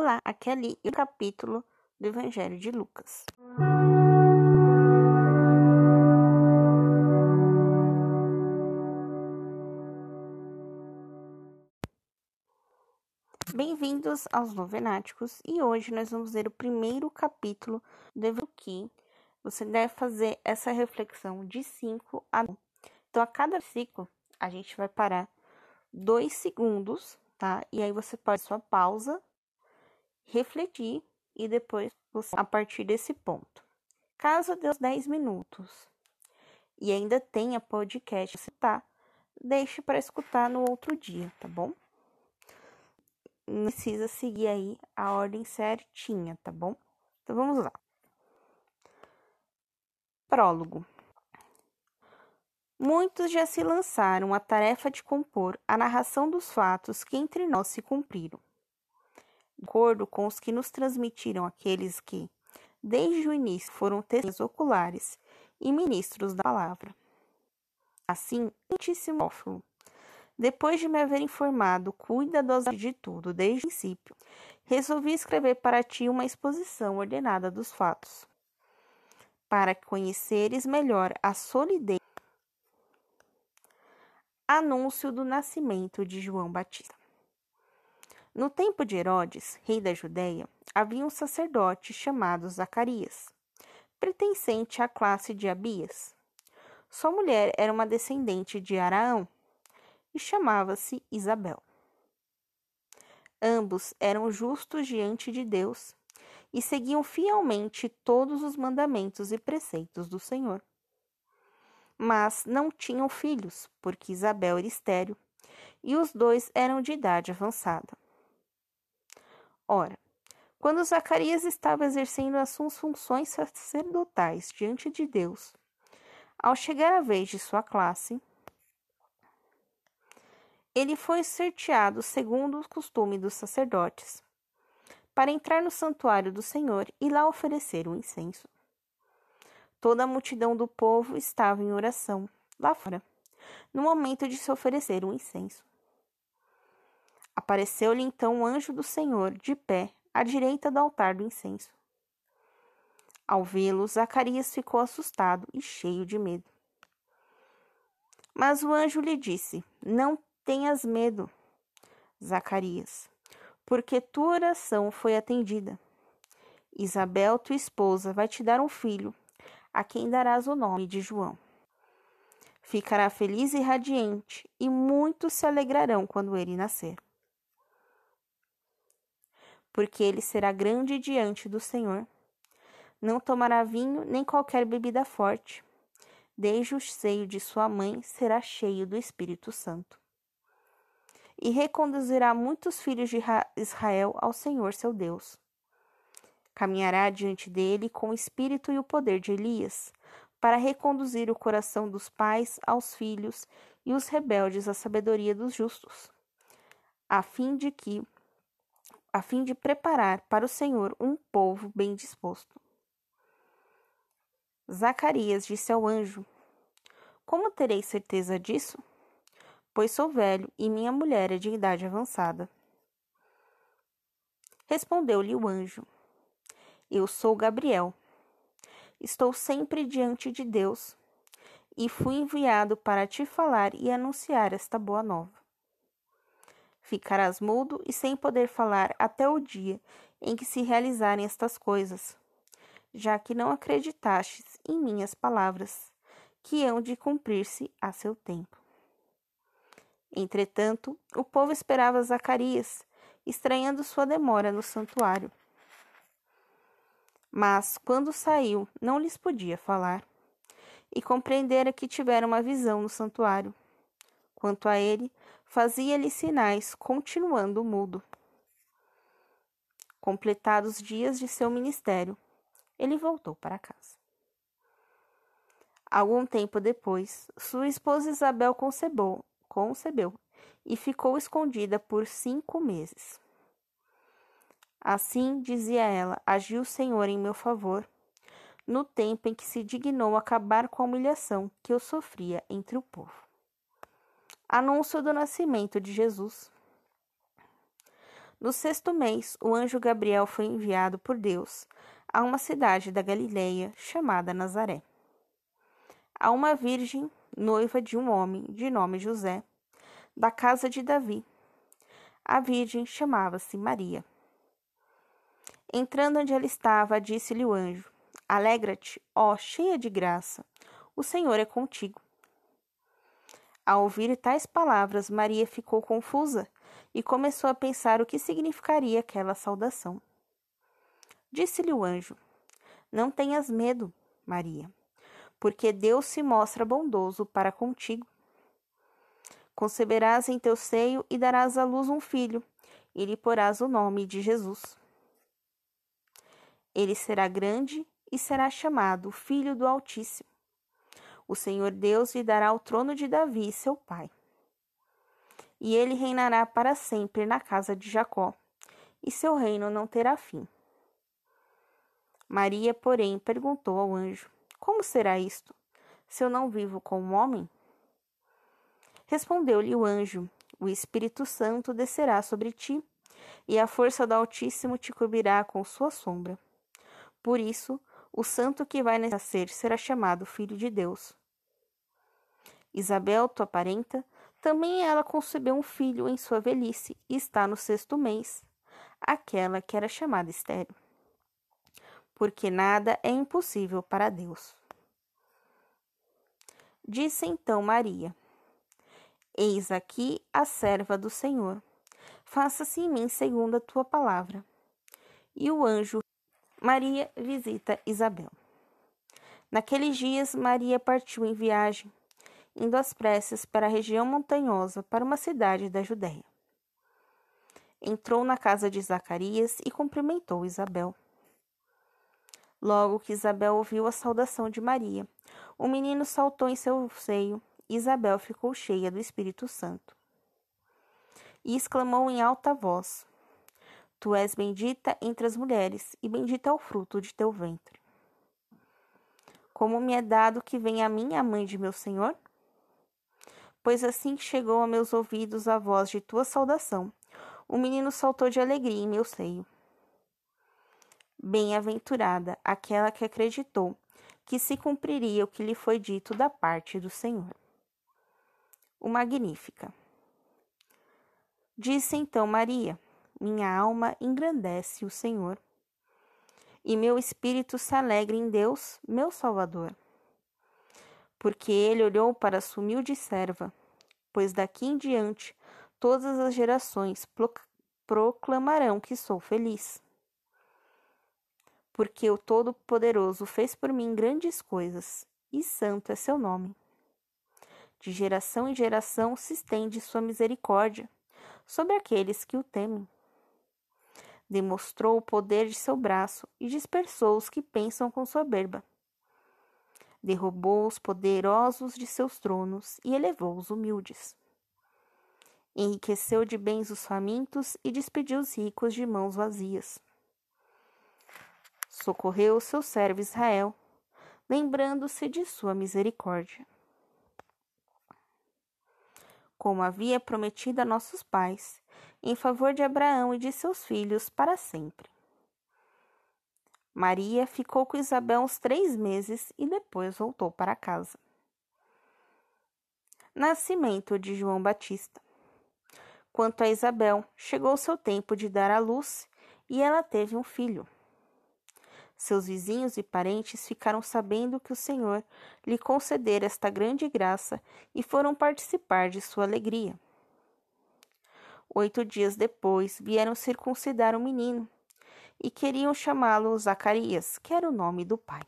Olá, aqui é Ali o capítulo do Evangelho de Lucas. Bem-vindos aos Novenáticos e hoje nós vamos ler o primeiro capítulo do Evangelho você deve fazer essa reflexão de 5 a 1. Então, a cada ciclo, a gente vai parar dois segundos, tá? E aí você pode sua pausa, refletir e depois você, a partir desse ponto. Caso dê os 10 minutos e ainda tenha podcast, você tá, deixe para escutar no outro dia, tá bom? Não precisa seguir aí a ordem certinha, tá bom? Então vamos lá. Prólogo. Muitos já se lançaram à tarefa de compor a narração dos fatos que entre nós se cumpriram, de acordo com os que nos transmitiram aqueles que, desde o início, foram testemunhas oculares e ministros da palavra. Assim, Santíssimo depois de me haver informado cuidadosamente de tudo desde o princípio, resolvi escrever para ti uma exposição ordenada dos fatos, para conheceres melhor a solidez Anúncio do nascimento de João Batista. No tempo de Herodes, rei da Judéia, havia um sacerdote chamado Zacarias, pertencente à classe de Abias. Sua mulher era uma descendente de Araão e chamava-se Isabel. Ambos eram justos diante de Deus e seguiam fielmente todos os mandamentos e preceitos do Senhor mas não tinham filhos, porque Isabel era estéril, e os dois eram de idade avançada. Ora, quando Zacarias estava exercendo as suas funções sacerdotais diante de Deus, ao chegar a vez de sua classe, ele foi sorteado segundo o costume dos sacerdotes, para entrar no santuário do Senhor e lá oferecer o incenso. Toda a multidão do povo estava em oração, lá fora, no momento de se oferecer um incenso. Apareceu-lhe então um anjo do Senhor, de pé, à direita do altar do incenso. Ao vê-lo, Zacarias ficou assustado e cheio de medo. Mas o anjo lhe disse: Não tenhas medo, Zacarias, porque tua oração foi atendida. Isabel, tua esposa, vai te dar um filho a quem darás o nome de João. Ficará feliz e radiante, e muitos se alegrarão quando ele nascer. Porque ele será grande diante do Senhor. Não tomará vinho nem qualquer bebida forte. Desde o seio de sua mãe será cheio do Espírito Santo. E reconduzirá muitos filhos de Israel ao Senhor seu Deus Caminhará diante dele com o espírito e o poder de Elias, para reconduzir o coração dos pais aos filhos e os rebeldes à sabedoria dos justos, a fim de que a fim de preparar para o Senhor um povo bem disposto. Zacarias disse ao anjo: Como terei certeza disso? Pois sou velho e minha mulher é de idade avançada. Respondeu-lhe o anjo: eu sou Gabriel. Estou sempre diante de Deus e fui enviado para te falar e anunciar esta boa nova. Ficarás mudo e sem poder falar até o dia em que se realizarem estas coisas, já que não acreditastes em minhas palavras, que hão de cumprir-se a seu tempo. Entretanto, o povo esperava Zacarias, estranhando sua demora no santuário. Mas, quando saiu, não lhes podia falar. E compreendera que tivera uma visão no santuário. Quanto a ele, fazia-lhe sinais, continuando mudo. Completados os dias de seu ministério, ele voltou para casa. Algum tempo depois, sua esposa Isabel concebeu, concebeu e ficou escondida por cinco meses. Assim, dizia ela, agiu o Senhor em meu favor, no tempo em que se dignou acabar com a humilhação que eu sofria entre o povo. Anúncio do nascimento de Jesus. No sexto mês, o anjo Gabriel foi enviado por Deus a uma cidade da Galileia chamada Nazaré. A uma virgem, noiva de um homem de nome José, da casa de Davi. A virgem chamava-se Maria. Entrando onde ela estava, disse-lhe o anjo: Alegra-te, ó cheia de graça, o Senhor é contigo. Ao ouvir tais palavras, Maria ficou confusa e começou a pensar o que significaria aquela saudação. Disse-lhe o anjo: Não tenhas medo, Maria, porque Deus se mostra bondoso para contigo. Conceberás em teu seio e darás à luz um filho, e lhe porás o nome de Jesus. Ele será grande e será chamado Filho do Altíssimo. O Senhor Deus lhe dará o trono de Davi, seu pai. E ele reinará para sempre na casa de Jacó, e seu reino não terá fim. Maria, porém, perguntou ao anjo: Como será isto, se eu não vivo com um homem? Respondeu-lhe o anjo: O Espírito Santo descerá sobre ti, e a força do Altíssimo te cobrirá com sua sombra. Por isso, o santo que vai nascer será chamado Filho de Deus. Isabel, tua parenta, também ela concebeu um filho em sua velhice e está no sexto mês, aquela que era chamada estéreo. Porque nada é impossível para Deus. Disse então Maria: Eis aqui a serva do Senhor. Faça-se em mim segundo a tua palavra. E o anjo Maria visita Isabel. Naqueles dias, Maria partiu em viagem indo às pressas para a região montanhosa, para uma cidade da Judéia. Entrou na casa de Zacarias e cumprimentou Isabel. Logo que Isabel ouviu a saudação de Maria, o menino saltou em seu seio e Isabel ficou cheia do Espírito Santo. E exclamou em alta voz: Tu és bendita entre as mulheres, e bendito é o fruto de teu ventre. Como me é dado que venha a mim a mãe de meu Senhor? Pois assim que chegou a meus ouvidos a voz de tua saudação, o menino saltou de alegria em meu seio. Bem-aventurada aquela que acreditou que se cumpriria o que lhe foi dito da parte do Senhor. O Magnífica. Disse então Maria: Minha alma engrandece o Senhor, e meu espírito se alegra em Deus, meu Salvador porque ele olhou para sua humilde serva, pois daqui em diante todas as gerações proclamarão que sou feliz. Porque o Todo-Poderoso fez por mim grandes coisas, e santo é seu nome. De geração em geração se estende sua misericórdia sobre aqueles que o temem. Demonstrou o poder de seu braço e dispersou os que pensam com soberba derrubou os poderosos de seus tronos e elevou os humildes. Enriqueceu de bens os famintos e despediu os ricos de mãos vazias. Socorreu o seu servo Israel, lembrando-se de sua misericórdia. Como havia prometido a nossos pais, em favor de Abraão e de seus filhos para sempre. Maria ficou com Isabel uns três meses e depois voltou para casa. Nascimento de João Batista. Quanto a Isabel, chegou seu tempo de dar à luz e ela teve um filho. Seus vizinhos e parentes ficaram sabendo que o Senhor lhe concedera esta grande graça e foram participar de sua alegria. Oito dias depois vieram circuncidar o menino e queriam chamá-lo Zacarias, que era o nome do pai.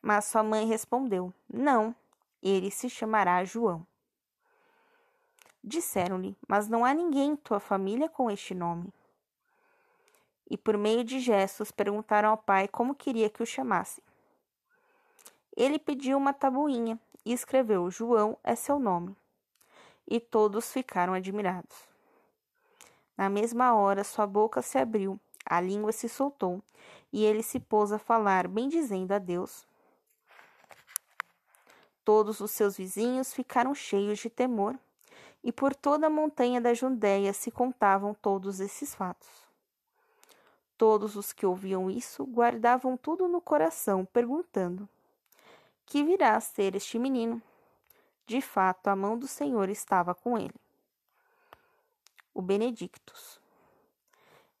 Mas sua mãe respondeu: Não, ele se chamará João. Disseram-lhe: Mas não há ninguém em tua família com este nome. E por meio de gestos perguntaram ao pai como queria que o chamasse. Ele pediu uma tabuinha e escreveu: João é seu nome. E todos ficaram admirados. Na mesma hora, sua boca se abriu, a língua se soltou, e ele se pôs a falar, bendizendo a Deus. Todos os seus vizinhos ficaram cheios de temor, e por toda a montanha da Judéia se contavam todos esses fatos. Todos os que ouviam isso guardavam tudo no coração, perguntando: Que virá a ser este menino? De fato, a mão do Senhor estava com ele. O Benedictus.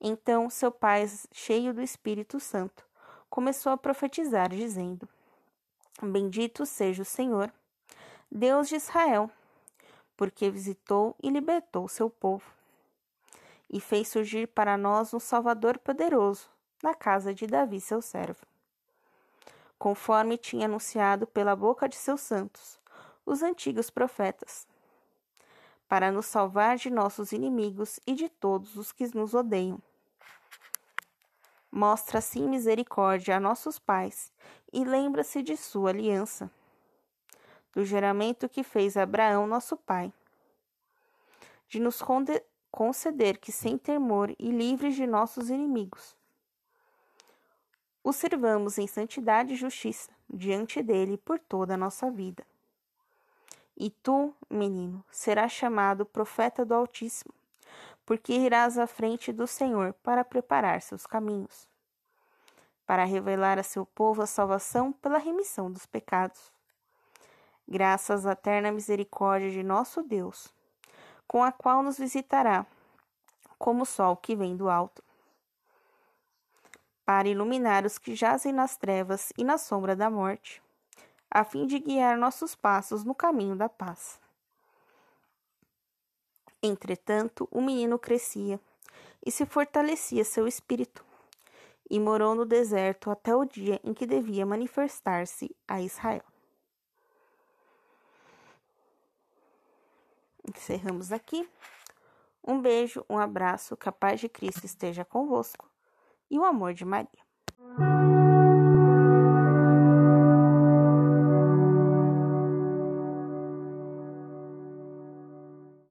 Então seu pai, cheio do Espírito Santo, começou a profetizar, dizendo: Bendito seja o Senhor, Deus de Israel, porque visitou e libertou seu povo, e fez surgir para nós um Salvador poderoso, na casa de Davi, seu servo. Conforme tinha anunciado pela boca de seus santos, os antigos profetas, para nos salvar de nossos inimigos e de todos os que nos odeiam Mostra assim misericórdia a nossos pais e lembra-se de sua aliança, do juramento que fez Abraão, nosso pai, de nos conceder que, sem temor e livres de nossos inimigos, o servamos em santidade e justiça diante dele por toda a nossa vida. E tu, menino, serás chamado profeta do Altíssimo porque irás à frente do Senhor para preparar seus caminhos, para revelar a seu povo a salvação pela remissão dos pecados. Graças à eterna misericórdia de nosso Deus, com a qual nos visitará, como o sol que vem do alto, para iluminar os que jazem nas trevas e na sombra da morte, a fim de guiar nossos passos no caminho da paz. Entretanto, o menino crescia e se fortalecia seu espírito, e morou no deserto até o dia em que devia manifestar-se a Israel. Encerramos aqui. Um beijo, um abraço, que a paz de Cristo esteja convosco e o amor de Maria.